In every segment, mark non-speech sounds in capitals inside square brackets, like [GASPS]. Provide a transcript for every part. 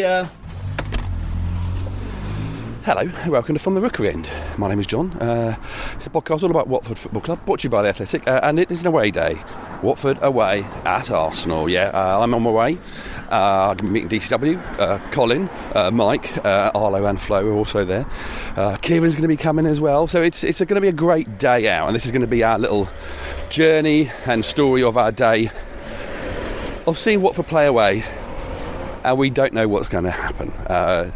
Ya. Hello, welcome to From the Rookery End. My name is John. Uh, it's a podcast all about Watford Football Club, brought to you by the Athletic, uh, and it is an away day. Watford away at Arsenal. Yeah, uh, I'm on my way. Uh, I'm meeting DCW, uh, Colin, uh, Mike, uh, Arlo, and Flo are also there. Uh, Kieran's going to be coming as well. So it's it's going to be a great day out, and this is going to be our little journey and story of our day of seeing Watford play away and we don't know what's going to happen. Uh,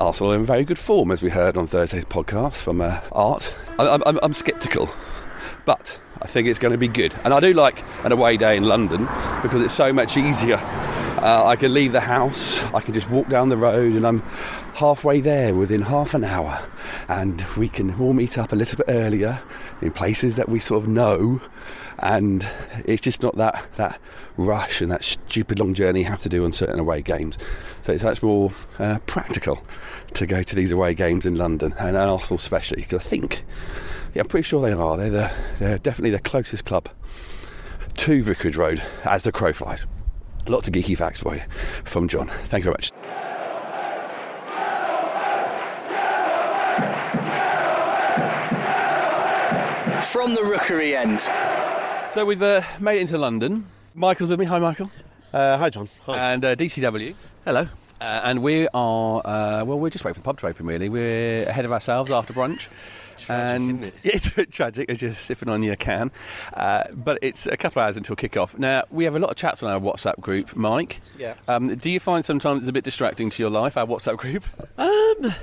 Arsenal are in very good form, as we heard on Thursday's podcast from uh, Art. I'm, I'm, I'm sceptical, but I think it's going to be good. And I do like an away day in London because it's so much easier. Uh, I can leave the house, I can just walk down the road, and I'm halfway there within half an hour. And we can all meet up a little bit earlier in places that we sort of know and it's just not that that rush and that stupid long journey you have to do on certain away games. So it's much more uh, practical to go to these away games in London and Arsenal especially because I think, yeah, I'm pretty sure they are. They're, the, they're definitely the closest club to Vicarage Road as the crow flies. Lots of geeky facts for you from John. Thank you very much. From the Rookery End. So we've uh, made it into London. Michael's with me. Hi, Michael. Uh, hi, John. Hi. And uh, DCW. Hello. Uh, and we are, uh, well, we're just waiting for the pub to open, really. We're ahead of ourselves after brunch. and [LAUGHS] it's a bit tragic as you're sipping on your can. Uh, but it's a couple of hours until kick-off. Now, we have a lot of chats on our WhatsApp group, Mike. Yeah. Um, do you find sometimes it's a bit distracting to your life, our WhatsApp group? Um,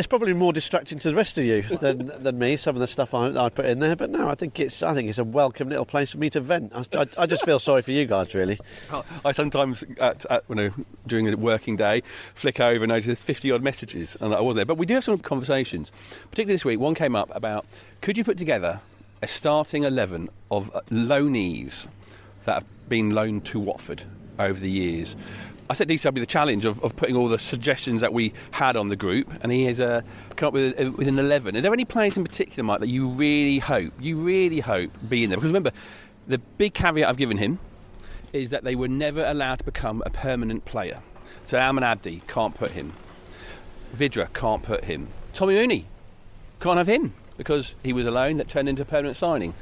it's probably more distracting to the rest of you than, than me. Some of the stuff I, I put in there, but no, I think it's I think it's a welcome little place for me to vent. I, I, I just feel sorry for you guys, really. [LAUGHS] I sometimes, at, at, you know, during the working day, flick over and notice there's 50 odd messages, and I wasn't there. But we do have some conversations. Particularly this week, one came up about could you put together a starting 11 of loanees that have been loaned to Watford over the years? I said set DCW the challenge of, of putting all the suggestions that we had on the group, and he has uh, come up with, uh, with an 11. Are there any players in particular, Mike, that you really hope, you really hope be in there? Because remember, the big caveat I've given him is that they were never allowed to become a permanent player. So Almen Abdi can't put him. Vydra can't put him. Tommy Mooney can't have him because he was a loan that turned into a permanent signing.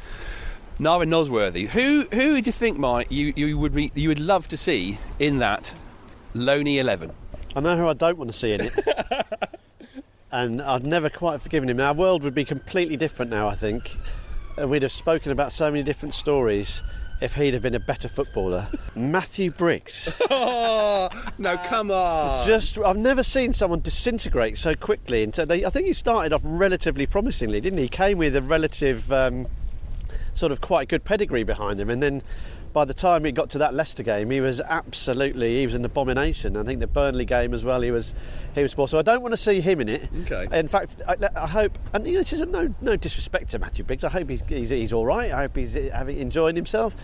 Nyron Nosworthy. Who who do you think, Mike, you, you would be, you would love to see in that Loney eleven? I know who I don't want to see in it. [LAUGHS] and I've never quite forgiven him. Our world would be completely different now, I think. And we'd have spoken about so many different stories if he'd have been a better footballer. [LAUGHS] Matthew Briggs. oh, [LAUGHS] no, come on. Just, I've never seen someone disintegrate so quickly. Into they, I think he started off relatively promisingly, didn't he? He came with a relative, um, sort of quite good pedigree behind him, and then by the time he got to that Leicester game, he was absolutely he was an abomination. I think the Burnley game as well, he was he was poor. So I don't want to see him in it. Okay. In fact, I, I hope, and you know, this is no no disrespect to Matthew Biggs. I hope he's he's, he's all right. I hope he's having enjoying himself.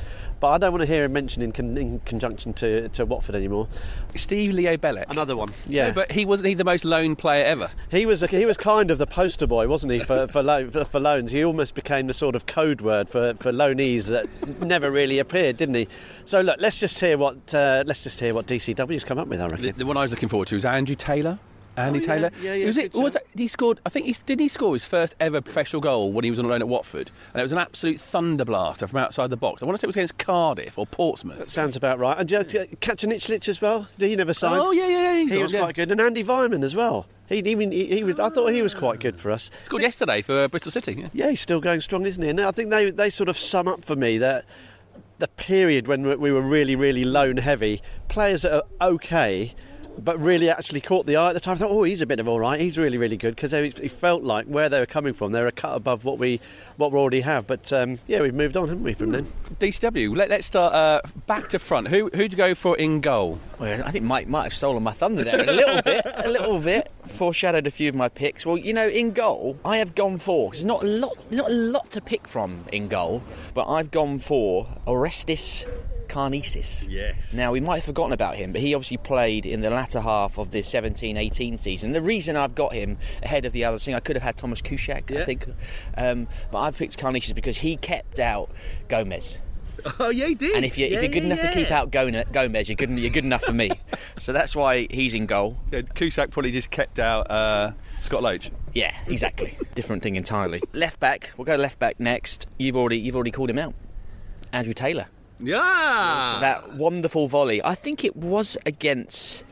But I don't want to hear him mentioned in, con, in conjunction to, to Watford anymore. Steve Leo Beleck. Another one, yeah. But he wasn't he the most lone player ever. He was he was kind of the poster boy, wasn't he, for for, lo- for for loans? He almost became the sort of code word for, for loanees that never really appeared, didn't he? So look, let's just hear what uh, let's just hear what DCW's come up with. I reckon. The, the one I was looking forward to was Andrew Taylor. Andy Oh, yeah, Taylor. yeah, yeah, Was it? Was it, he scored? I think he did. He score his first ever professional goal when he was on loan at Watford, and it was an absolute thunderblaster from outside the box. I want to say it was against Cardiff or Portsmouth. That sounds about right. And uh, Kacaniklic as well. He never signed? Oh yeah, yeah, yeah. he was quite good, and Andy Weimann as well. He even he, he was. I thought he was quite good for us. Scored yesterday for Bristol City. Yeah. Yeah, he's still going strong, isn't he? And I think they they sort of sum up for me that the period when we were really really loan heavy, players that are okay. But really, actually caught the eye at the time. I thought, oh, he's a bit of all right. He's really, really good because he felt like where they were coming from, they're a cut above what we what we already have. But um, yeah, we've moved on, haven't we, from then? DCW. Let, let's start uh, back to front. Who who'd you go for in goal? Well, I think Mike might have stolen my thunder there a little bit, a little bit. Foreshadowed a few of my picks. Well, you know, in goal, I have gone for because there's not a lot, not a lot to pick from in goal, but I've gone for Orestis Karnezis. Yes. Now we might have forgotten about him, but he obviously played in the latter half of the 17-18 season. The reason I've got him ahead of the others, thing I could have had Thomas Kuszczak, I think, um, but I've picked Karnezis because he kept out Gomes. Oh yeah, he did. And if you're, if you're good enough to keep out Gone- Gomes, you're good, you're good enough for me. [LAUGHS] so that's why he's in goal. yeah, Kuszczak probably just kept out uh, Scott Loach. Yeah, exactly. Different thing entirely. Left back. We'll go left back next. You've already you've already called him out. Andrew Taylor. Yeah. That wonderful volley. I think it was against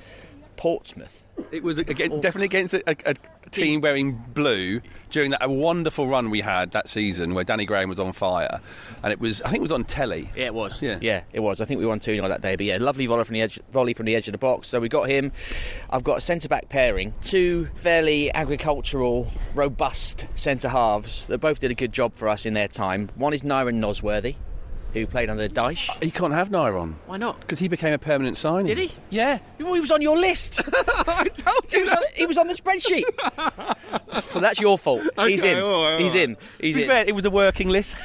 Portsmouth. It was again, definitely against a, a, a team wearing blue during that a wonderful run we had that season where Danny Graham was on fire, and it was I think it was on telly. Yeah, it was. Yeah. yeah, it was. I think we won two 0 that day. But yeah, lovely volley from the edge, volley from the edge of the box. So we got him. I've got a centre back pairing, two fairly agricultural, robust centre halves that both did a good job for us in their time. One is Nyron Nosworthy, who played under Dyche. He can't have Nyron Why not? because he became a permanent signing. Did he? Yeah. Well, he was on your list. [LAUGHS] I told He was, on, he was on the spreadsheet. [LAUGHS] well, that's your fault. [LAUGHS] He's in. all right, all He's right. in. He's To be in. fair, it was a working list.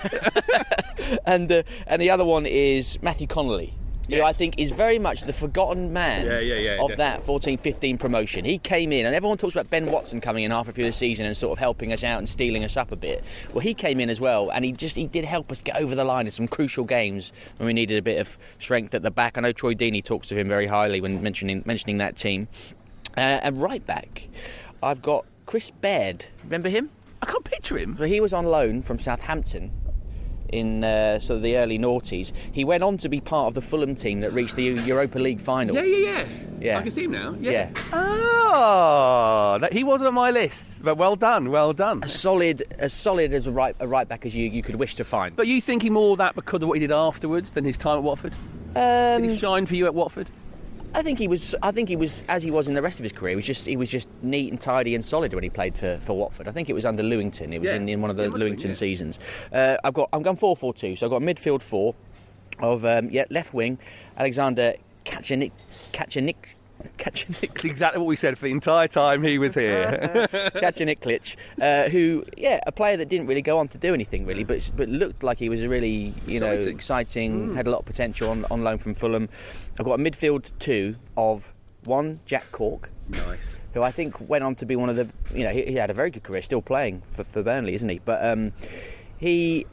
And uh, and the other one is Matthew Connolly. Who I think is very much the forgotten man Yeah, yeah, yeah, of that 14-15 promotion. He came in, and everyone talks about Ben Watson coming in halfway through the season and sort of helping us out and stealing us up a bit. Well, he came in as well, and he just he did help us get over the line in some crucial games when we needed a bit of strength at the back. I know Troy Deeney talks of him very highly when mentioning mentioning that team. Uh, and right back, I've got Chris Baird. Remember him? I can't picture him. So he was on loan from Southampton in uh, sort of the early noughties. He went on to be part of the Fulham team that reached the Europa League final. Yeah, yeah, yeah. Yeah. I can see him now. Yeah. Yeah. Oh, that, he wasn't on my list, but well done, well done. As solid, as solid as a right, a right back as you, you could wish to find. But you thinking more of that because of what he did afterwards than his time at Watford? Um, Did he shine for you at Watford? I think he was. I think he was as he was in the rest of his career. He was just he was just neat and tidy and solid when he played for, for Watford. I think it was under Lewington. It was Yeah. in, in one of the Yeah, it must have Lewington been, yeah. seasons. Uh, I've got I'm going four four two. So I've got a midfield four of um, yeah left wing Alexander Kachanik Kachanik [LAUGHS] Kachanik It's exactly what we said for the entire time he was here. [LAUGHS] [LAUGHS] catching Kacaniklic, uh, who yeah a player that didn't really go on to do anything really, but but looked like he was a really you know Exciting. exciting, had a lot of potential on, on loan from Fulham. I've got a midfield two of one Jack Cork. nice. who I think went on to be one of the, you know, he, he had a very good career, still playing for, for Burnley, isn't he? But um, he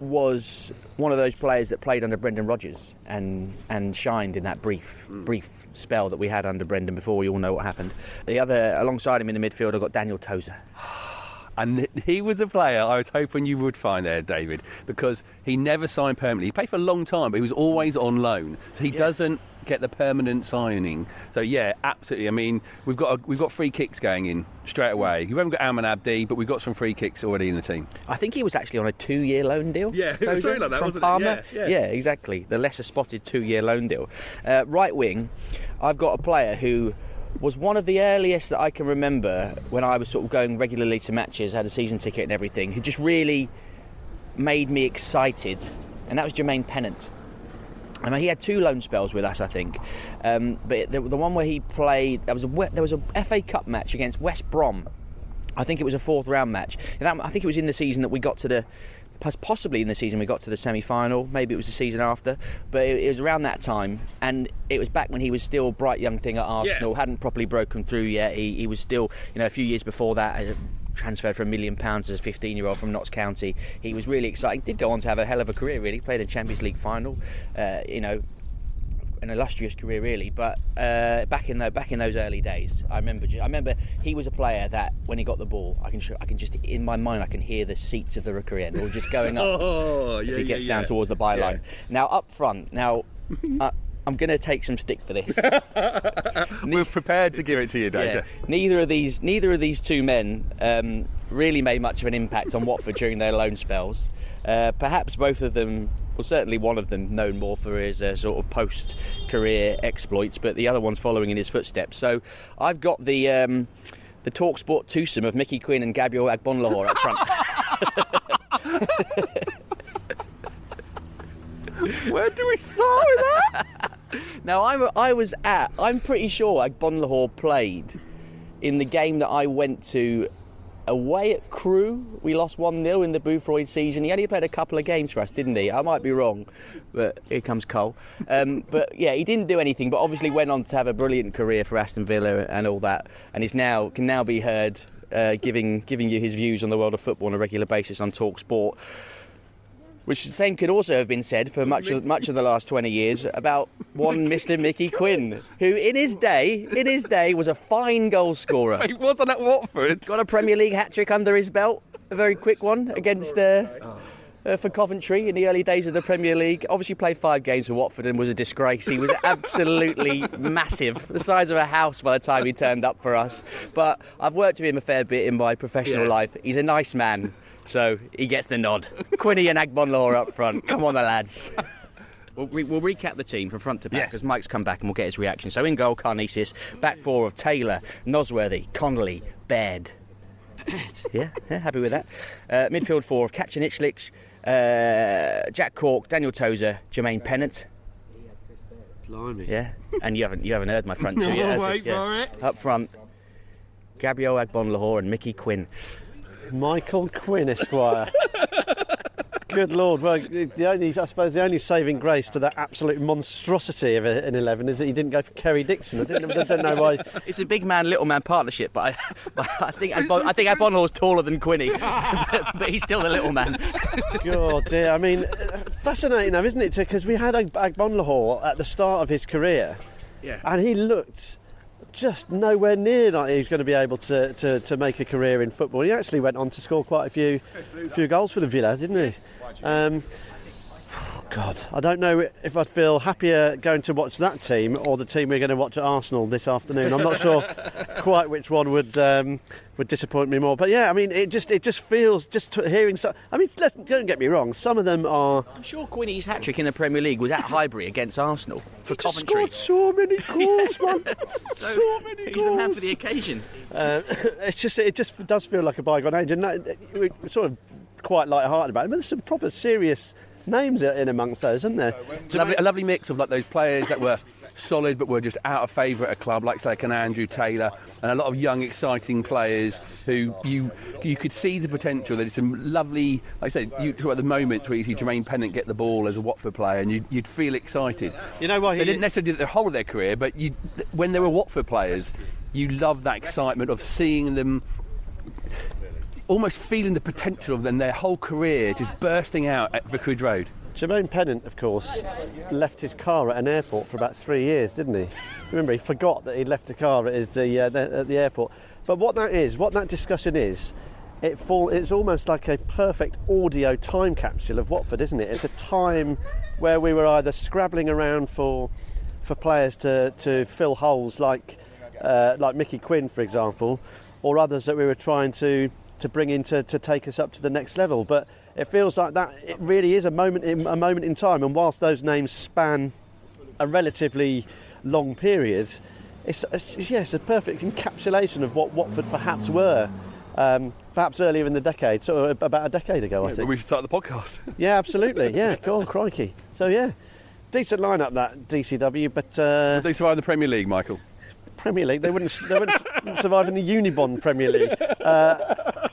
was one of those players that played under Brendan Rodgers and and shined in that brief hmm. brief spell that we had under Brendan before we all know what happened. The other alongside him in the midfield, I've got Daniel Tözsér. [GASPS] [SIGHS] And [LAUGHS] he was a player I was hoping you would find there, David, because he never signed permanently. He played for a long time, but he was always on loan, so he doesn't get the permanent signing. So yeah, absolutely. I mean, we've got a, we've got free kicks going in straight away. We haven't got Almen Abdi, but we've got some free kicks already in the team. I think he was actually on a two-year loan deal. Yeah, [LAUGHS] it was something like that, from wasn't it? Parma. Yeah, yeah. exactly. The lesser spotted two-year loan deal. Uh, right wing, I've got a player who was one of the earliest that I can remember when I was sort of going regularly to matches, had a season ticket and everything. Who just really made me excited, and that was Jermaine Pennant. I mean, he had two loan spells with us, I think. Um, but the, the one where he played, there was a there was a FA Cup match against West Brom. I think it was a fourth round match. That, I think it was in the season that we got to the, possibly in the season we got to the semi final. Maybe it was the season after, but it, it was around that time. And it was back when he was still a bright young thing at Arsenal, hadn't properly broken through yet. He, he was still, you know, a few years before that. uh, Transferred for a million pounds as a 15 year old from Notts County. He was really exciting. Did go on to have a hell of a career, really. Played a Champions League final. Uh, you know, an illustrious career, really. But uh, back in the, back in those early days, I remember. I remember he was a player that when he got the ball, I can I can just in my mind I can hear the seats of the Rookery end all just going up [LAUGHS] Oh, as he gets down towards the byline. Now up front, now. [LAUGHS] Uh, I'm going to take some stick for this. [LAUGHS] We're prepared to give it to you, Dave. Yeah. Neither of these, neither of these two men um, really made much of an impact on Watford during their loan spells. Uh, perhaps both of them, well, certainly one of them, known more for his uh, sort of post-career exploits, but the other one's following in his footsteps. So I've got the um, the Talksport twosome of Mickey Quinn and Gabriel Agbonlahor up front. [LAUGHS] Where do we start with that? Now I, I was at. I'm pretty sure Agbonlahor played in the game that I went to away at Crewe. We lost one 0 in the Boothroyd season. He only played a couple of games for us, didn't he? I might be wrong, but here comes Cole. Um, [LAUGHS] but yeah, he didn't do anything. But obviously went on to have a brilliant career for Aston Villa and all that, and is now can now be heard uh, giving giving you his views on the world of football on a regular basis on Talk Sport. Which the same could also have been said for much of, much of the last 20 years about one [LAUGHS] Mr. Mickey Quinn, who in his day, in his day, was a fine goal scorer. [LAUGHS] He wasn't at Watford. Got a Premier League hat trick under his belt, a very quick one against uh, uh, for Coventry in the early days of the Premier League. Obviously played five games for Watford and was a disgrace. He was absolutely [LAUGHS] massive, the size of a house by the time he turned up for us. But I've worked with him a fair bit in my professional Yeah. life. He's a nice man. So he gets the nod. Quinny and Agbonlahor up front. Come on, the lads. We'll, re- we'll recap the team from front to back Yes. because Mike's come back and we'll get his reaction. So in goal, Karnezis. Back four of Taylor, Nosworthy, Connolly, Baird. Yeah, yeah, happy with that. Uh, midfield four of Kacaniklic, uh, Jack Cork, Daniel Tözsér, Jermaine Pennant. Blimey. Yeah, and you haven't you haven't heard my front [LAUGHS] two No, yet. you? wait for it. Up front, Gabriel Agbonlahor and Mickey Quinn. Michael Quinn, Esquire. [LAUGHS] Good lord! Well, the only, I suppose, the only saving grace to that absolute monstrosity of a- an eleven is that he didn't go for Kerry Dixon. I didn't, I don't know why. [LAUGHS] It's a big man, little man partnership, but I, [LAUGHS] I think Agbon, I think taller than Quinny, but, but he's still the little man. God dear! I mean, fascinating, though, isn't it? Because we had Ag- Agbonlahor at the start of his career, Yeah. and he looked just nowhere near like he was going to be able to, to, to make a career in football. He actually went on to score quite a few few goals for the Villa, didn't he? Um, God, I don't know if I'd feel happier going to watch that team or the team we're going to watch at Arsenal this afternoon. I'm not [LAUGHS] sure quite which one would um, would disappoint me more. But yeah, I mean, it just it just feels just t- hearing. So, I mean, let's, don't get me wrong. Some of them are I'm sure Quinny's hat trick in the Premier League was at Highbury against Arsenal for just Coventry. scored so many [LAUGHS] goals, man. [LAUGHS] so many He's goals. the man for the occasion. Uh, it's just it just does feel like a bygone age, and that, we're sort of quite light-hearted about it. But there's some proper serious names in amongst those, isn't there? It's a lovely, a lovely mix of like those players that were solid but were just out of favour at a club, like say like an Andrew Taylor, and a lot of young, exciting players who you you could see the potential. There's some lovely, like I said, you talk about the moment where you see Jermaine Pennant get the ball as a Watford player, and you, you'd feel excited. You know why They didn't necessarily do the whole of their career, but you, when they were Watford players, you love that excitement of seeing them. Almost feeling the potential of them, their whole career just bursting out at Vicarage Road. Jermaine Pennant, of course, left his car at an airport for about three years, didn't he? Remember, he forgot that he'd left the car at, his, the, uh, the, at the airport. But what that is, what that discussion is, it fall, it's almost like a perfect audio time capsule of Watford, isn't it? It's a time where we were either scrabbling around for for players to, to fill holes like uh, like Mickey Quinn, for example, or others that we were trying to to bring in to, to take us up to the next level. But it feels like that it really is a moment in, a moment in time. And whilst those names span a relatively long period, it's, it's yeah, a perfect encapsulation of what Watford perhaps were. Um, perhaps earlier in the decade, so about a decade ago, I think. We should start the podcast. [LAUGHS] Yeah, absolutely. Yeah, go on, crikey. So yeah, decent lineup that DCW, but uh, they survive in the Premier League, Michael? Premier League they wouldn't they wouldn't [LAUGHS] survive in the Unibond Premier League. Uh,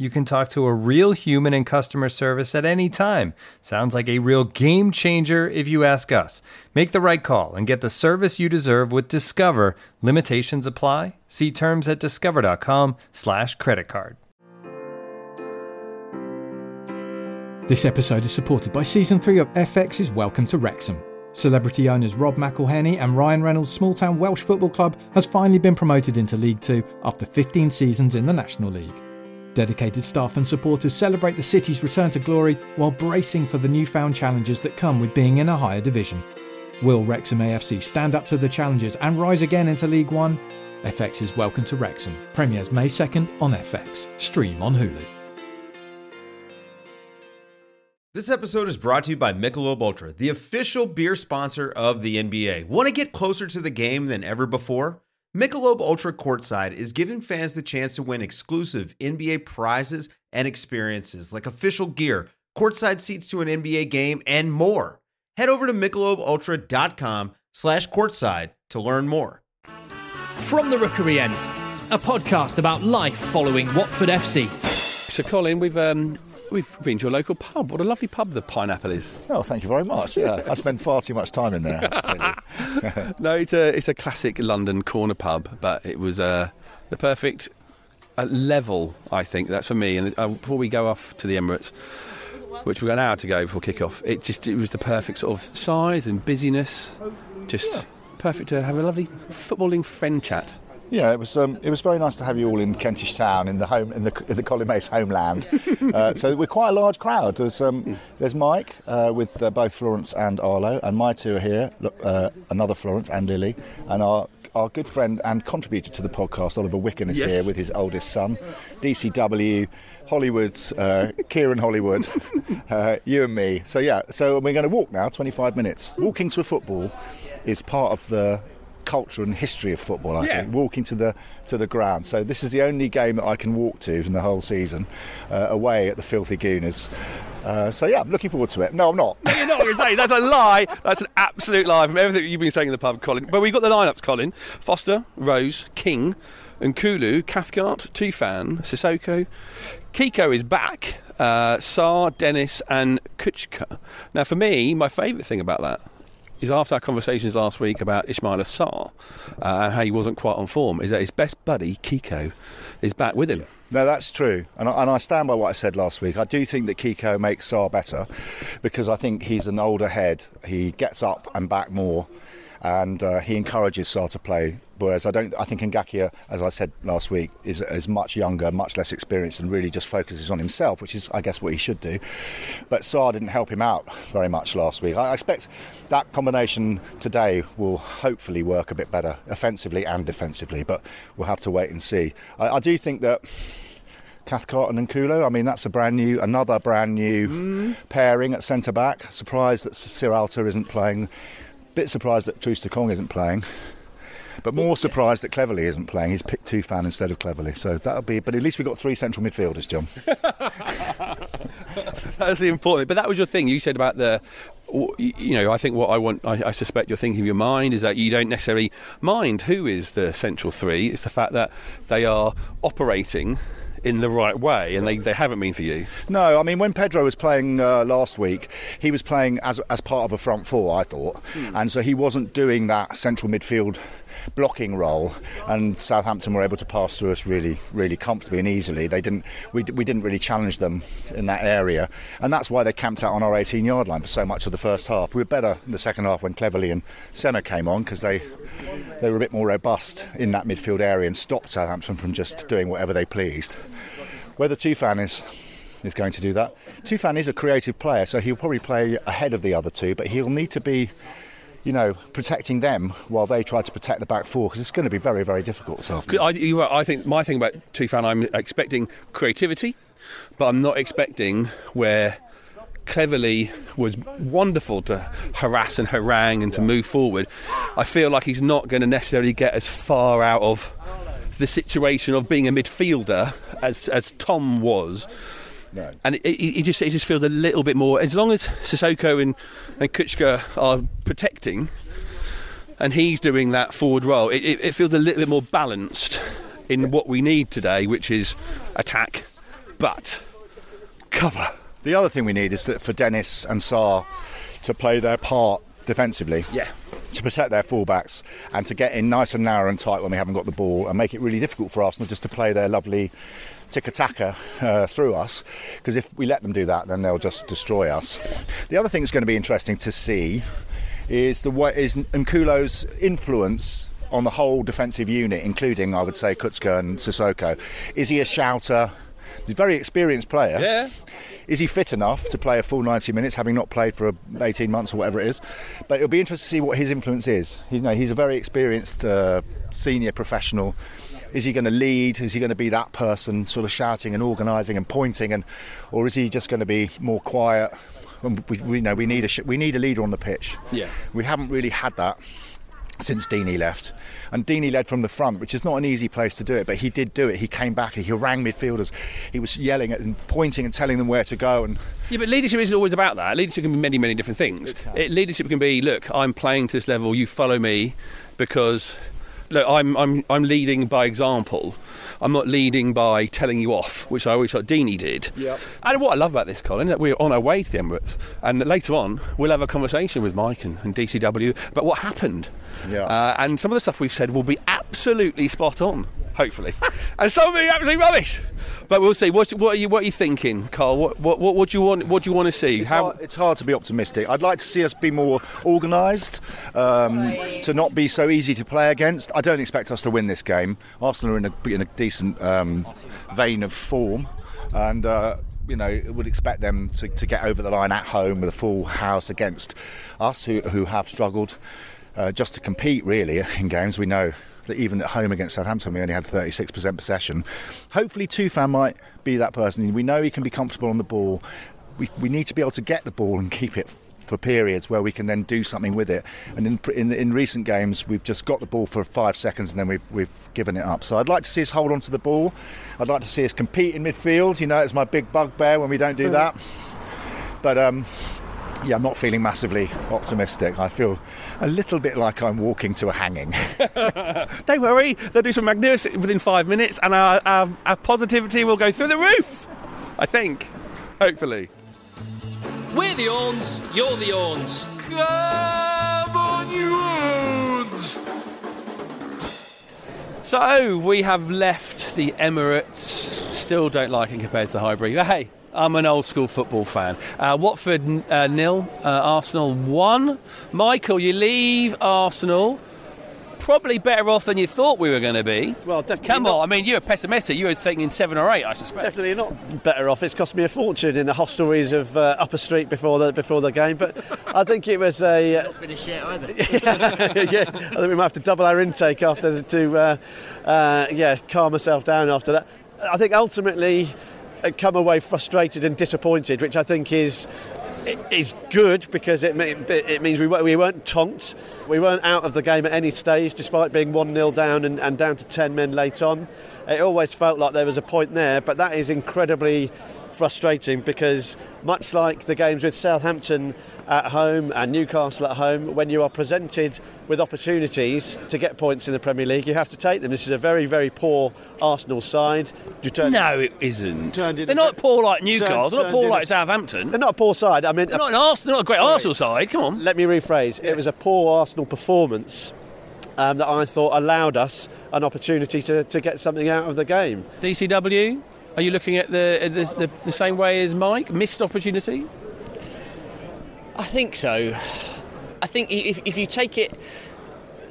You can talk to a real human in customer service at any time. Sounds like a real game changer if you ask us. Make the right call and get the service you deserve with Discover. Limitations apply. See terms at discover.com/slash credit card. This episode is supported by Season 3 of FX's Welcome to Wrexham. Celebrity owners Rob McElhenney and Ryan Reynolds' small town Welsh football club has finally been promoted into League Two after 15 seasons in the National League. Dedicated staff and supporters celebrate the city's return to glory while bracing for the newfound challenges that come with being in a higher division. Will Wrexham AFC stand up to the challenges and rise again into League One? FX's Welcome to Wrexham premieres May 2nd on FX. Stream on Hulu. This episode is brought to you by Michelob Ultra, the official beer sponsor of the NBA. Want to get closer to the game than ever before? Michelob Ultra Courtside is giving fans the chance to win exclusive NBA prizes and experiences like official gear, courtside seats to an NBA game, and more. Head over to michelobultra.com slash courtside to learn more. From the Rookery End, a podcast about life following Watford FC. So, Colin, we've um, we've been to a local pub. What a lovely pub the Pineapple is. Oh, thank you very much. Yeah, I spend far too much time in there. I have to tell you. No, it's a it's a classic London corner pub, but it was uh, the perfect uh, level. I think that's for me. And uh, before we go off to the Emirates, which we've got an hour to go before kick-off, it just it was the perfect sort of size and busyness. Just perfect to have a lovely footballing friend chat. Yeah, it was. Um, it was very nice to have you all in Kentish Town, in the home, in the, in the Colin Mace homeland. [LAUGHS] uh, so we're quite a large crowd. There's, um, there's Mike uh, with uh, both Florence and Arlo, and my two are here. Look, uh, another Florence and Lily, and our our good friend and contributor to the podcast, Oliver Wicken, is Yes. here with his oldest son, DCW. Hollywood's uh, Kieran Hollywood, [LAUGHS] uh, you and me. So yeah, so we're going to walk now, 25 minutes. Walking to a football is part of the culture and history of football. I Yeah. think walking to the to the ground. So this is the only game that I can walk to in the whole season, uh, away at the Filthy Gooners. Uh, so yeah, I'm looking forward to it. No, I'm not. No, You're not that's a lie. That's an absolute lie from everything you've been saying in the pub, Colin. But we've got the lineups, Colin: Foster, Rose, King, Nkoulou, Cathcart, Tufan, Sissoko. Kiko is back. Uh, Sarr, Dennis, and Kucka. Now, for me, my favourite thing about that is after our conversations last week about Ismaila Sarr uh, and how he wasn't quite on form, is that his best buddy Kiko is back with him. No, that's true, and I, and I stand by what I said last week. I do think that Kiko makes Sarr better because I think he's an older head. He gets up and back more, and uh, he encourages Sarr to play. Whereas I don't, I think Ngakia, as I said last week, is, is much younger, much less experienced, and really just focuses on himself, which is, I guess, what he should do. But Sarr didn't help him out very much last week. I, expect that combination today will hopefully work a bit better, offensively and defensively. But we'll have to wait and see. I, I do think that. Cathcart and Nkoulou. I mean, that's a brand new, another brand new mm. pairing at centre back. Surprised that Sierralta isn't playing. Bit surprised that Troost-Ekong isn't playing. But more surprised that Cleverley isn't playing. He's picked Tufan instead of Cleverley. So that'll be. But at least we've got three central midfielders, John. [LAUGHS] That's the important. But that was your thing. You said about the, you know, I think what I want, I, I suspect you're thinking of your mind is that you don't necessarily mind who is the central three. It's the fact that they are operating in the right way, and they, they haven't been for you. No, I mean when Pedro was playing uh, last week, he was playing as as part of a front four, I thought, and so he wasn't doing that central midfield blocking role. And Southampton were able to pass through us really, really comfortably and easily. They didn't, we, we didn't really challenge them in that area, and that's why they camped out on our 18-yard line for so much of the first half. We were better in the second half when Cleverley and Sema came on because they they were a bit more robust in that midfield area and stopped Southampton from just doing whatever they pleased. Whether Tufan is is going to do that, Tufan is a creative player, so he'll probably play ahead of the other two, but he'll need to be. You know, protecting them while they try to protect the back four because it's going to be very, very difficult afternoon. I, I think my thing about Tufan, I'm expecting creativity, but I'm not expecting where Cleverley was wonderful to harass and harangue and to move forward. I feel like he's not going to necessarily get as far out of the situation of being a midfielder as, as Tom was. No. And it, it, it just it just feels a little bit more. As long as Sissoko and, and Kucka are protecting, and he's doing that forward role, it, it, it feels a little bit more balanced in what we need today, which is attack, but cover. The other thing we need is that for Dennis and Sarr to play their part defensively. Yeah. To protect their fullbacks and to get in nice and narrow and tight when we haven't got the ball and make it really difficult for Arsenal just to play their lovely tiki-taka uh, through us because if we let them do that then they'll just destroy us. The other thing that's going to be interesting to see is the way is Nkoulou's influence on the whole defensive unit, including I would say Kucka and Sissoko. Is he a shouter? He's a very experienced player. Yeah. Is he fit enough to play a full 90 minutes, having not played for 18 months or whatever it is? But it'll be interesting to see what his influence is. You know, he's a very experienced uh, senior professional. Is he going to lead? Is he going to be that person, sort of shouting and organising and pointing, and or is he just going to be more quiet? And we, we know we need a we need a leader on the pitch. Yeah. we haven't really had that since Deeney left. And Deeney led from the front, which is not an easy place to do it, but he did do it. He came back, he rang midfielders, he was yelling and pointing and telling them where to go. And Yeah, but leadership isn't always about that. Leadership can be many, many different things. It leadership can be, look, I'm playing to this level. You follow me because, look, I'm I'm I'm leading by example. I'm not leading by telling you off, which I always thought Deeney did. Yep. And what I love about this, Colin, that we're on our way to the Emirates, and later on we'll have a conversation with Mike and, and DCW about what happened. Yeah. Uh, and some of the stuff we've said will be absolutely spot on, hopefully, and some will be absolutely rubbish. But we'll see. What, what are you What are you thinking, Carl? What What, what, do you want What do you want to see? It's, hard, it's hard to be optimistic. I'd like to see us be more organised, um, to not be so easy to play against. I don't expect us to win this game. Arsenal are in a, in a decent um, vein of form, and uh, you know would expect them to, to get over the line at home with a full house against us, who, who have struggled uh, just to compete really in games. We know even at home against Southampton, we only had 36% possession. Hopefully, Tufan might be that person. We know he can be comfortable on the ball. We, we need to be able to get the ball and keep it for periods where we can then do something with it. And in, in, in recent games, we've just got the ball for five seconds and then we've, we've given it up. So I'd like to see us hold on to the ball. I'd like to see us compete in midfield. You know, it's my big bugbear when we don't do that. But um, yeah, I'm not feeling massively optimistic. I feel a little bit like I'm walking to a hanging. [LAUGHS] Don't worry, they'll do some magnificent within five minutes, and our, our, our positivity will go through the roof. I think, hopefully. We're the Orns, you're the Orns. Come on, you Orns! So we have left the Emirates. Still don't like it compared to the Highbury. But hey, I'm an old school football fan. Uh, Watford uh, nil, uh, Arsenal one. Michael, you leave Arsenal. Probably better off than you thought we were going to be. Well, definitely Come not. on, I mean, you're pessimistic. You were thinking seven or eight, I suspect. Definitely not better off. It's cost me a fortune in the hostelries of uh, Upper Street before the before the game, but I think it was a. Uh, Not finished yet either. [LAUGHS] yeah, I think we might have to double our intake after to, uh, uh, yeah, calm myself down after that. I think ultimately, come away frustrated and disappointed, which I think is is good because it, it means we, we weren't tonked. We weren't out of the game at any stage, despite being 1 0 down and, and down to 10 men late on. It always felt like there was a point there, but that is incredibly frustrating because, much like the games with Southampton at home and Newcastle at home, when you are presented with opportunities to get points in the Premier League, you have to take them. This is a very, very poor Arsenal side. You turn- No, it isn't. They're not poor like turned- Newcastle. They're not poor like Southampton. They're not a poor side. I mean, They're not an Arsenal. Not a great Sorry. Arsenal side. Come on. let me rephrase. It was a poor Arsenal performance um, that I thought allowed us an opportunity to, to get something out of the game. DCW, are you looking at the, the, the, the same way as Mike? Missed opportunity? I think so. I think if, if you take it,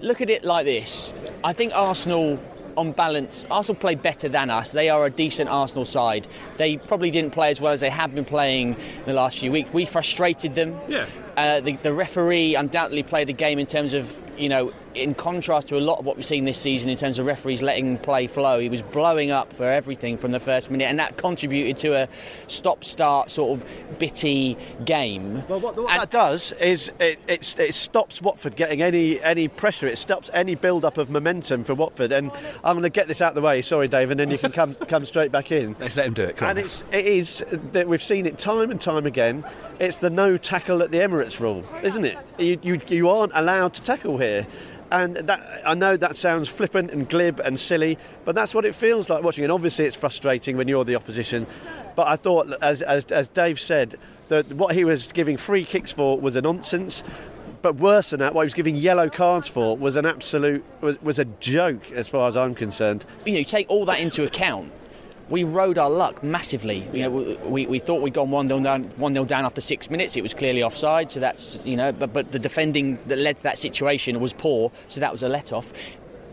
look at it like this. I think Arsenal, on balance, Arsenal played better than us. They are a decent Arsenal side. They probably didn't play as well as they have been playing in the last few weeks. We frustrated them. Yeah. Uh, the, the referee undoubtedly played the game in terms of, you know, in contrast to a lot of what we've seen this season in terms of referees letting play flow. He was blowing up for everything from the first minute, and that contributed to a stop-start sort of bitty game. Well, what, what that does is it, it, it stops Watford getting any any pressure. It stops any build-up of momentum for Watford. And I'm going to get this out of the way. Sorry, Dave, and then you can come [LAUGHS] come straight back in. Let's let him do it. Come and on. it's it is that we've seen it time and time again. It's the no tackle at the Emirates rule, isn't it? You you, you aren't allowed to tackle here. And that, I know that sounds flippant and glib and silly, but that's what it feels like watching. And obviously, it's frustrating when you're the opposition. But I thought, as, as, as Dave said, that what he was giving free kicks for was a nonsense. But worse than that, what he was giving yellow cards for was an absolute was, was a joke, as far as I'm concerned. You know, you take all that into account. We rode our luck massively. You know, we, we thought we'd gone one 0 down, one 0 down after six minutes. It was clearly offside, so that's you know. But but the defending that led to that situation was poor, so that was a let off.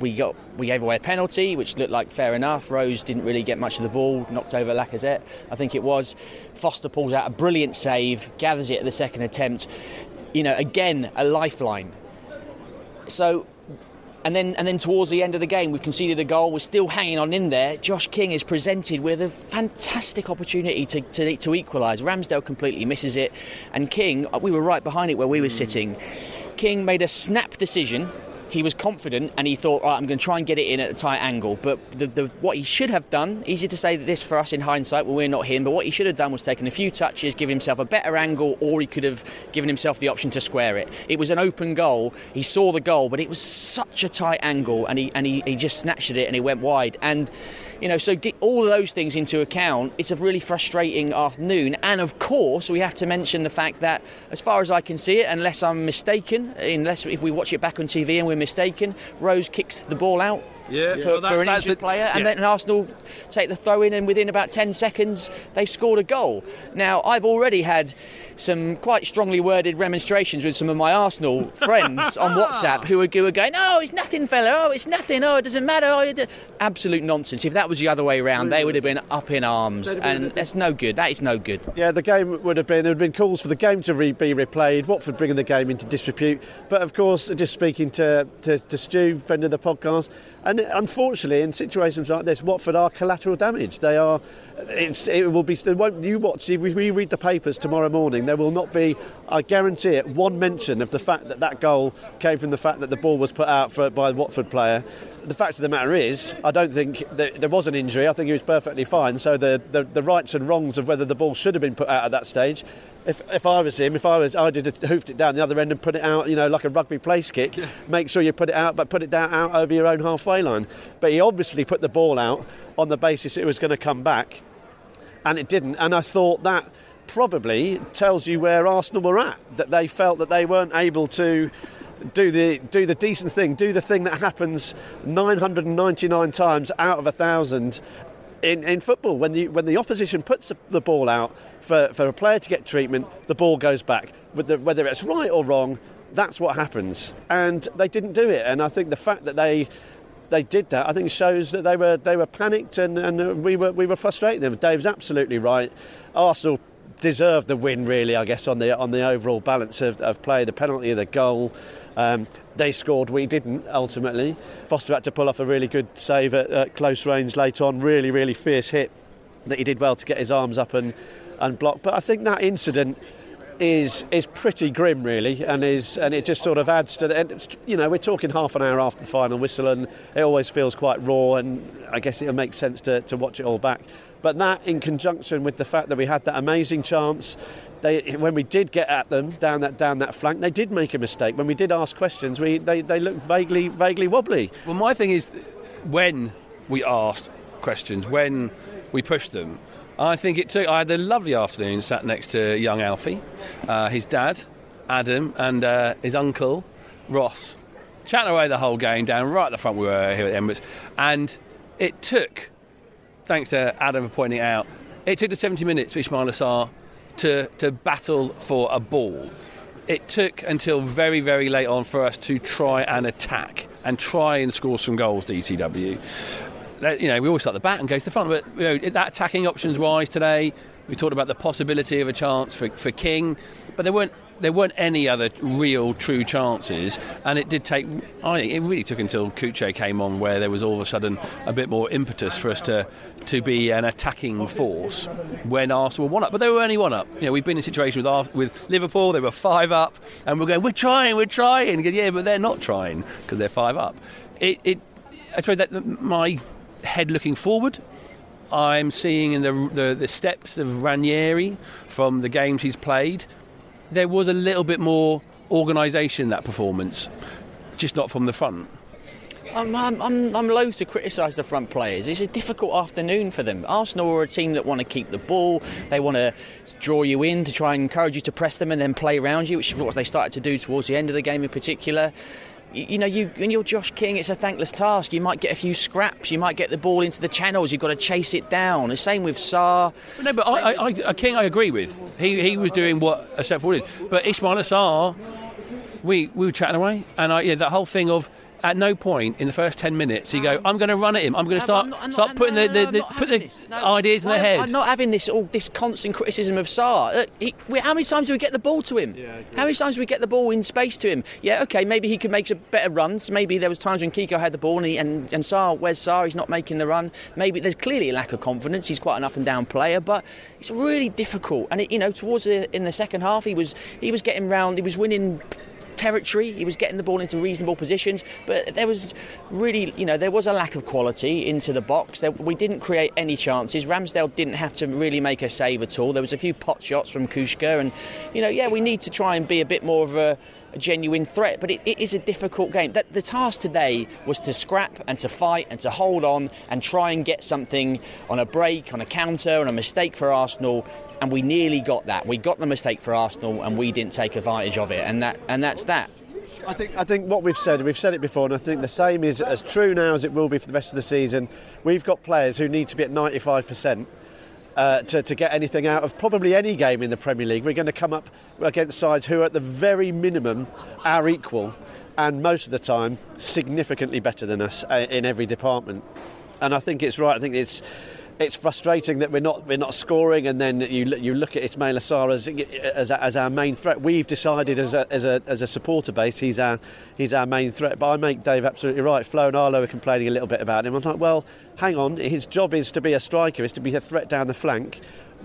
We got we gave away a penalty, which looked like fair enough. Rose didn't really get much of the ball, knocked over Lacazette, I think it was. Foster pulls out a brilliant save, gathers it at the second attempt. You know, again a lifeline. So and then, and then towards the end of the game, we've conceded a goal. We're still hanging on in there. Josh King is presented with a fantastic opportunity to, to, to equalise. Ramsdale completely misses it. And King, we were right behind it where we were sitting. King made a snap decision. He was confident and he thought, right, I'm going to try and get it in at a tight angle. But the, the, what he should have done, easy to say this for us in hindsight when we're not him, but what he should have done was taken a few touches, given himself a better angle, or he could have given himself the option to square it. It was an open goal. He saw the goal, but it was such a tight angle and he, and he, he just snatched it and it went wide. And you know, so get all of those things into account, it's a really frustrating afternoon. And of course, we have to mention the fact that, as far as I can see it, unless I'm mistaken, unless if we watch it back on TV and we're mistaken, Rose kicks the ball out. Yeah, for, well, for an injured the- player, and yeah. then Arsenal take the throw in, and within about 10 seconds, they've scored a goal. Now, I've already had some quite strongly worded remonstrations with some of my Arsenal [LAUGHS] friends on WhatsApp who were, who are going, Oh, it's nothing, fella. Oh, it's nothing. Oh, it doesn't matter. Oh, it... Absolute nonsense. If that was the other way around, they would have been up in arms, and that's no good. That is no good. Yeah, the game would have been. There would have been calls for the game to re- be replayed. Watford bringing the game into disrepute. But of course, just speaking to, to, to Stu, friend of the podcast, and unfortunately, in situations like this, Watford are collateral damage. They are. It's, it will be. Won't, you watch. If we read the papers tomorrow morning, there will not be. I guarantee it. One mention of the fact that that goal came from the fact that the ball was put out for, by a Watford player. The fact of the matter is, I don't think that there was an injury. I think he was perfectly fine. So the, the, the rights and wrongs of whether the ball should have been put out at that stage. If, if I was him, if I was, I'd have hoofed it down the other end and put it out, you know, like a rugby place kick. Make sure you put it out, but put it down out over your own halfway line. But he obviously put the ball out on the basis it was going to come back, and it didn't. And I thought that probably tells you where Arsenal were at. That they felt that they weren't able to do the do the decent thing, do the thing that happens 999 times out of a thousand in, in football. When the when the opposition puts the ball out for, for a player to get treatment, the ball goes back. Whether it's right or wrong, that's what happens. And they didn't do it. And I think the fact that they they did that, I think shows that they were they were panicked and, and we were we were frustrating them. Dave's absolutely right. Arsenal deserved the win, really. I guess on the on the overall balance of, of play, the penalty, the goal. Um, they scored, we didn't ultimately. Foster had to pull off a really good save at, at close range late on. Really, really fierce hit that he did well to get his arms up and, and block. But I think that incident is is pretty grim, really, and is and it just sort of adds to the. You know, we're talking half an hour after the final whistle, and it always feels quite raw, and I guess it'll make sense to, to watch it all back. But that, in conjunction with the fact that we had that amazing chance, they when we did get at them down that down that flank, they did make a mistake. When we did ask questions, we they, they looked vaguely vaguely wobbly. Well, my thing is when we asked questions, when we pushed them, I think it took. I had a lovely afternoon sat next to young Alfie, uh, his dad, Adam, and uh, his uncle, Ross, chatting away the whole game down right at the front we were here at the Emirates. And it took, thanks to Adam for pointing it out, it took the 70 minutes for Ismaila Sarr to, to battle for a ball. It took until very, very late on for us to try and attack and try and score some goals, DCW. You know, we always start the back and go to the front, but you know, that attacking options wise today, we talked about the possibility of a chance for, for King, but there weren't there weren't any other real true chances, and it did take. I think it really took until Cucho came on where there was all of a sudden a bit more impetus for us to to be an attacking force when Arsenal were one up. But they were only one up. You know, we've been in a situation with with Liverpool, they were five up, and we're going, we're trying, we're trying. Yeah, but they're not trying because they're five up. It, it I suppose that my head looking forward. I'm seeing in the, the, the steps of Ranieri from the games he's played there was a little bit more organisation in that performance, just not from the front. I'm, I'm, I'm, I'm loath to criticise the front players. It's a difficult afternoon for them. Arsenal are a team that want to keep the ball. They want to draw you in to try and encourage you to press them and then play around you, which is what they started to do towards the end of the game in particular you, know, you when you're Josh King, it's a thankless task. You might get a few scraps. You might get the ball into the channels. You've got to chase it down. The same with Sarr. No, but I, I, I, King, I agree with. He he was doing what a step forward. did. But Ismaila Sarr, we we were chatting away, and I, yeah, that whole thing of at no point in the first 10 minutes you go, I'm going to run at him. I'm going to start, not, start not, putting no, the, the, the put the no, ideas in their head. I'm not having this all this constant criticism of Sarr. Uh, he, how many times do we get the ball to him? Yeah, how many times do we get the ball in space to him? Yeah, okay, maybe he could make some better runs. Maybe there was times when Kiko had the ball and, he, and, and Sarr, where's Sarr? He's not making the run. Maybe there's clearly a lack of confidence. He's quite an up and down player, but it's really difficult. And it, you know, towards the, in the second half, he was he was getting round. He was winning territory. He was getting the ball into reasonable positions, but there was really, you know, there was a lack of quality into the box. There, we didn't create any chances. Ramsdale didn't have to really make a save at all. There was a few pot shots from Kucka, and you know, yeah, we need to try and be a bit more of a a genuine threat, but it, it is a difficult game. That the task today was to scrap and to fight and to hold on and try and get something on a break, on a counter, on a mistake for Arsenal. And we nearly got that. We got the mistake for Arsenal, and we didn't take advantage of it. And that and that's that. I think I think what we've said, we've said it before, and I think the same is as true now as it will be for the rest of the season. We've got players who need to be at 95 percent uh, to, to get anything out of probably any game in the Premier League. We're going to come up against sides who are at the very minimum our equal and most of the time significantly better than us uh, in every department. And I think it's right. I think it's it's frustrating that we're not we're not scoring, and then you you look at Ismaila Sarr as, as, as our main threat. We've decided as a, as a as a supporter base he's our he's our main threat. But I make Dave absolutely right. Flo and Arlo are complaining a little bit about him. I'm like, well, hang on. His job is to be a striker, is to be a threat down the flank.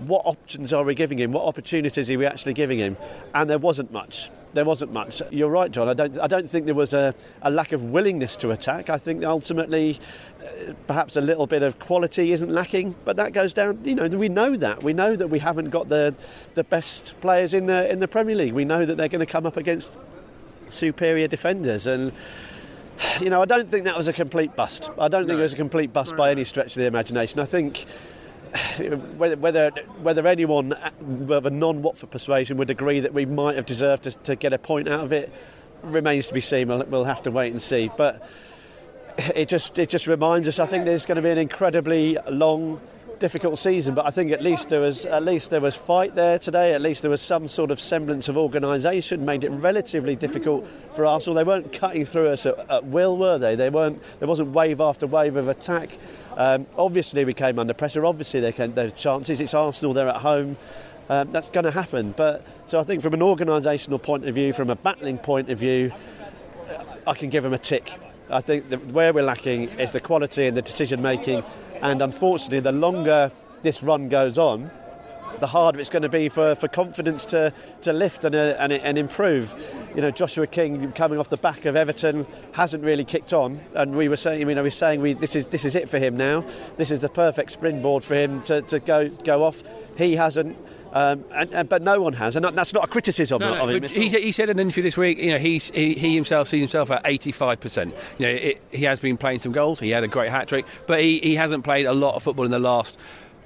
What options are we giving him? What opportunities are we actually giving him? And there wasn't much there wasn't much. You're right, John. I don't, I don't think there was a, a lack of willingness to attack. I think ultimately, uh, perhaps a little bit of quality isn't lacking, but that goes down. You know, we know that. We know that we haven't got the the best players in the in the Premier League. We know that they're going to come up against superior defenders and. [SIGHS] You know, I don't think that was a complete bust. I don't no. think it was a complete bust by any stretch of the imagination. I think whether, whether anyone uh, of a non-Watford persuasion would agree that we might have deserved to, to get a point out of it remains to be seen. We'll, we'll, have to wait and see. But it just it just reminds us. I think there's going to be an incredibly long difficult season, but I think at least there was at least there was fight there today. At least there was some sort of semblance of organisation. Made it relatively difficult for Arsenal. They weren't cutting through us at, at will, were they? They weren't. There wasn't wave after wave of attack. Um, obviously, we came under pressure. Obviously, there can, there's chances. It's Arsenal. They're at home. Um, that's going to happen. But so I think from an organisational point of view, from a battling point of view, I can give them a tick. I think that where we're lacking is the quality and the decision making and unfortunately, the longer this run goes on, the harder it's going to be for, for confidence to, to lift and, uh, and, and improve. You know, Joshua King coming off the back of Everton hasn't really kicked on, and we were saying, you know, we're saying we, this is this is it for him now. This is the perfect springboard for him to, to go go off. He hasn't. Um, and, and, but no one has, and that's not a criticism no, no, of him. He, he, said in an interview this week, you know, he, he, he himself sees himself at 85%. You know, it, he has been playing some goals. He had a great hat trick, but he, he hasn't played a lot of football in the last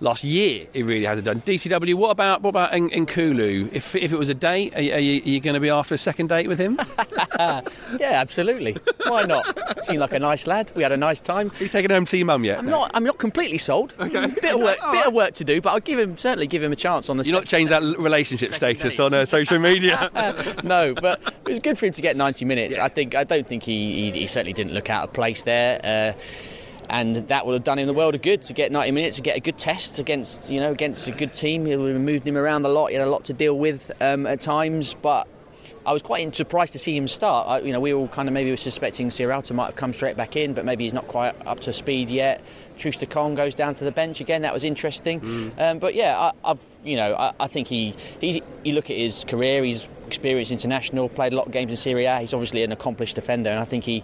last year. It really hasn't done. DCW, what about what about Nkoulou? If if it was a date, are, are you, you going to be after a second date with him? [LAUGHS] yeah, absolutely. Why not? Seemed like a nice lad. We had a nice time. Are you taking home to your mum yet? I'm not. I'm not completely sold. [LAUGHS] Okay. Bit of work. bit of work to do, but I'll give him certainly give him a chance on the. You're not changed that relationship status date. on uh, social media. [LAUGHS] no, but it was good for him to get 90 minutes. Yeah. I think. I don't think he, he, he certainly didn't look out of place there. Uh, and that would have done him the world of good to get 90 minutes to get a good test against you know against a good team. We moved him around a lot. He had a lot to deal with um, at times, but I was quite surprised to see him start. I, you know, we all kind of maybe were suspecting Sierralta might have come straight back in, but maybe he's not quite up to speed yet. Troost-Ekong goes down to the bench again. That was interesting. Mm. Um, but yeah, I, I've you know I, I think he he's, you look at his career. He's experienced international, played a lot of games in Serie A. He's obviously an accomplished defender, and I think he.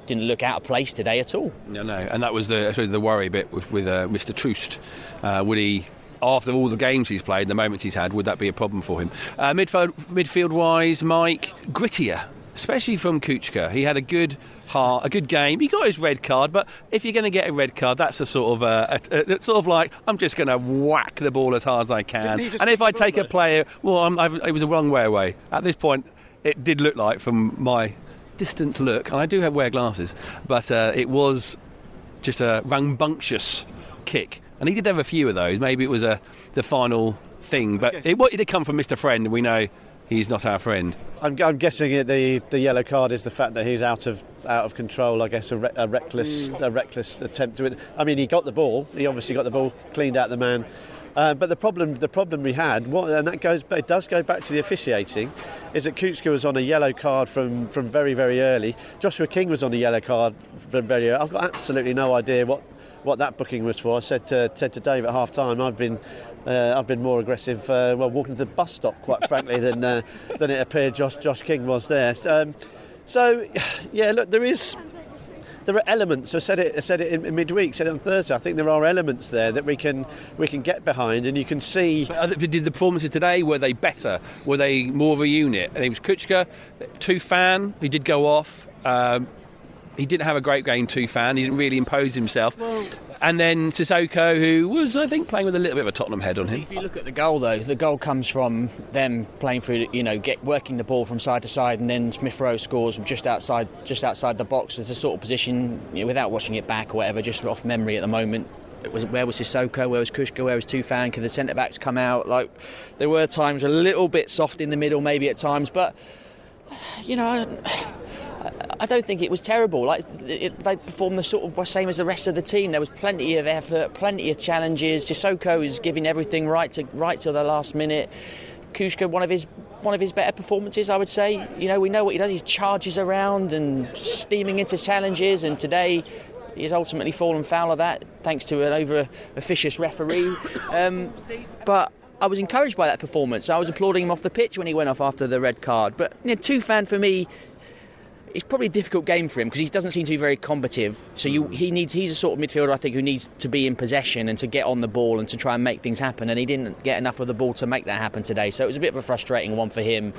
He Didn't look out of place today at all. No, no, and that was the the worry bit with, with uh, Mr. Troost. Uh, would he, after all the games he's played, the moments he's had, would that be a problem for him? Uh, midfield, midfield wise, Mike grittier, especially from Kucka. He had a good heart, a good game. He got his red card, but if you're going to get a red card, that's a sort of uh, a, a, it's sort of like I'm just going to whack the ball as hard as I can. Didn't he just And if I take a player, well, I'm, I've, it was a wrong way away. At this point, it did look like from my distant look, and I do have wear glasses, but uh, it was just a rambunctious kick. And he did have a few of those. Maybe it was a the final thing, but it, wa- it did come from Mr. Friend, and we know he's not our friend. I'm, I'm guessing it, the the yellow card is the fact that he's out of out of control. I guess a, re- a reckless a reckless attempt to it. I mean, he got the ball. He obviously got the ball, cleaned out the man. Uh, but the problem the problem we had, what, and that goes it does go back to the officiating, is that Kucka was on a yellow card from, from very very early. Joshua King was on a yellow card from very early. I've got absolutely no idea what what that booking was for. I said to, said to Dave at half time, I've been uh, I've been more aggressive, uh, well, walking to the bus stop, quite [LAUGHS] frankly, than uh, than it appeared Josh Josh King was there. Um, so, [SIGHS] yeah, look, there is. There are elements. I said it. I said it in, in midweek. Said it on Thursday. I think there are elements there that we can we can get behind, and you can see. But other- did the performances today were they better? Were they more of a unit? And it was Kucka, two fan. he did go off. Um, he didn't have a great game, Tufan. He didn't really impose himself. And then Sissoko, who was, I think, playing with a little bit of a Tottenham head on him. If you look at the goal, though, the goal comes from them playing through, you know, get working the ball from side to side, and then Smith Rowe scores just outside, just outside the box. It's a sort of position, you know, without watching it back or whatever, just off memory at the moment. It was where was Sissoko, where was Kucka, where was Tufan? Could the centre backs come out? Like there were times a little bit soft in the middle, maybe at times, but you know. I, I don't think it was terrible. Like it, they performed the sort of same as the rest of the team. There was plenty of effort, plenty of challenges. Sissoko is giving everything right to right to the last minute. Kucka, one of his one of his better performances, I would say. You know, we know what he does. He charges around and steaming into challenges. And today, he's ultimately fallen foul of that, thanks to an over officious referee. [COUGHS] Um, but I was encouraged by that performance. I was applauding him off the pitch when he went off after the red card. But you know, Tufan for me it's probably a difficult game for him because he doesn't seem to be very combative. So you, he needs he's a sort of midfielder I think who needs to be in possession and to get on the ball and to try and make things happen. And he didn't get enough of the ball to make that happen today. So it was a bit of a frustrating one for him.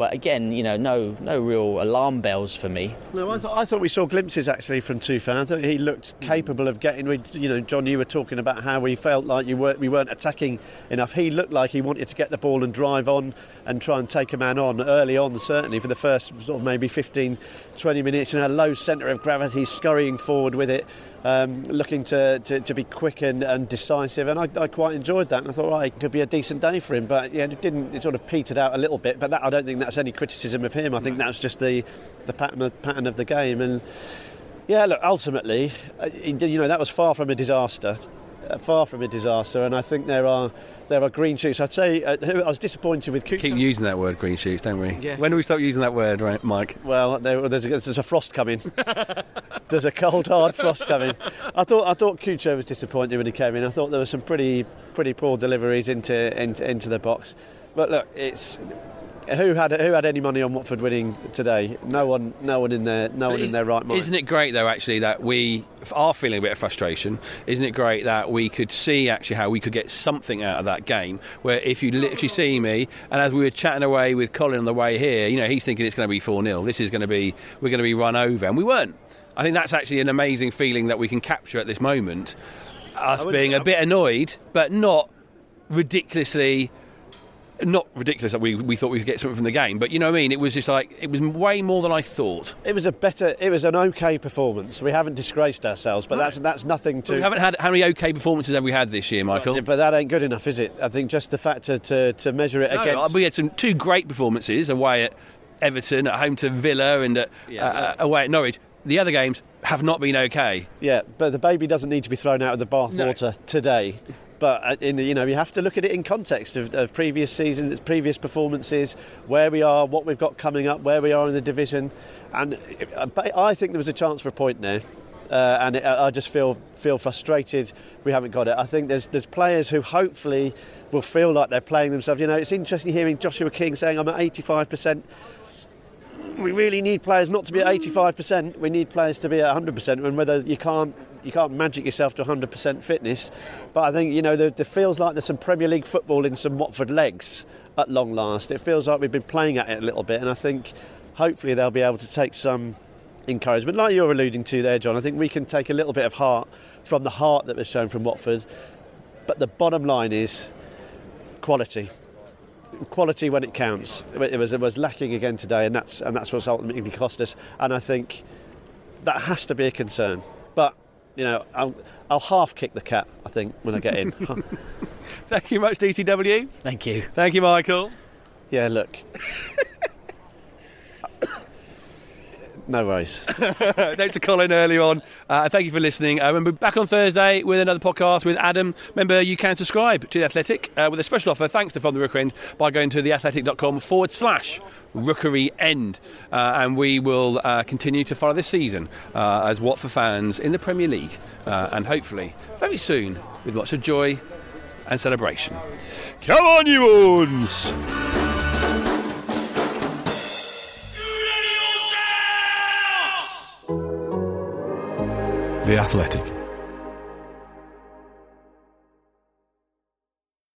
But again, you know, no no real alarm bells for me. No, I, th- I thought we saw glimpses actually from Tufan. I thought he looked capable of getting. You know, John, you were talking about how we felt like you weren't, we weren't attacking enough. He looked like he wanted to get the ball and drive on and try and take a man on early on. Certainly for the first sort of maybe 15, 20 minutes. In a low centre of gravity, scurrying forward with it. Um, looking to, to, to be quick and, and decisive, and I, I quite enjoyed that. And I thought, right, it could be a decent day for him, but yeah, it didn't. It sort of petered out a little bit. But that, I don't think that's any criticism of him. I think that's just the the pattern of, pattern of the game. And yeah, look, ultimately, uh, you know, that was far from a disaster. Uh, far from a disaster, and I think there are there are green shoots. I'd say uh, I was disappointed with. Keep using that word, green shoots, don't we? Yeah. When do we stop using that word, right, Mike? Well, there, there's, a, there's a frost coming. [LAUGHS] there's a cold, hard frost coming. I thought I thought Cucho was disappointed when he came in. I thought there were some pretty pretty poor deliveries into into, into the box. But look, it's who had who had any money on Watford winning today? No one, no one in their no one in their right mind. Isn't it great though, actually, that we are feeling a bit of frustration? Isn't it great that we could see actually how we could get something out of that game? Where if you literally see me, and as we were chatting away with Colin on the way here, you know, he's thinking it's going to be four 0 This is going to be we're going to be run over, and we weren't. I think that's actually an amazing feeling that we can capture at this moment. Us being a bit annoyed, but not ridiculously not ridiculous that we, we thought we could get something from the game, but you know what I mean? It was just like, it was way more than I thought. It was a better. It was an okay performance. We haven't disgraced ourselves, but that's that's nothing to. We haven't had how many okay performances have we had this year, Michael? But that ain't good enough, is it? I think just the fact to, to, measure it No, against. we had some two great performances away at Everton, at home to Villa, and at, Yeah. uh, away at Norwich. The other games have not been okay. Yeah, but the baby doesn't need to be thrown out of the No. bathwater today. But uh, in, you know, you have to look at it in context of, of previous seasons, previous performances, where we are, what we've got coming up, where we are in the division, and uh, I think there was a chance for a point there. Uh, and it, I just feel feel frustrated we haven't got it. I think there's there's players who hopefully will feel like they're playing themselves. You know, it's interesting hearing Joshua King saying I'm at 85 percent we really need players not to be at 85%. We need players to be at 100%. And whether you can't you can't magic yourself to 100% fitness, but I think you know there, feels like there's some Premier League football in some Watford legs at long last. It feels like we've been playing at it a little bit, and I think hopefully they'll be able to take some encouragement, like you're alluding to there, John. I think we can take a little bit of heart from the heart that was shown from Watford, but the bottom line is quality quality when it counts. It was it was lacking again today, and that's and that's what's ultimately cost us. And I think that has to be a concern. But you know, I'll, I'll half kick the cat. I think when I get in. [LAUGHS] Thank you much, DTW. Thank you. Thank you, Michael. Yeah, look. [LAUGHS] No worries. [LAUGHS] Thanks to Colin early on. Uh, thank you for listening. Uh, remember, back on Thursday with another podcast with Adam. Remember, you can subscribe to The Athletic uh, with a special offer thanks to From the Rookery End by going to theathletic.com forward slash Rookery End. Uh, and we will uh, continue to follow this season uh, as Watford fans in the Premier League. and hopefully, very soon, with lots of joy and celebration. Come on, you ones! The Athletic.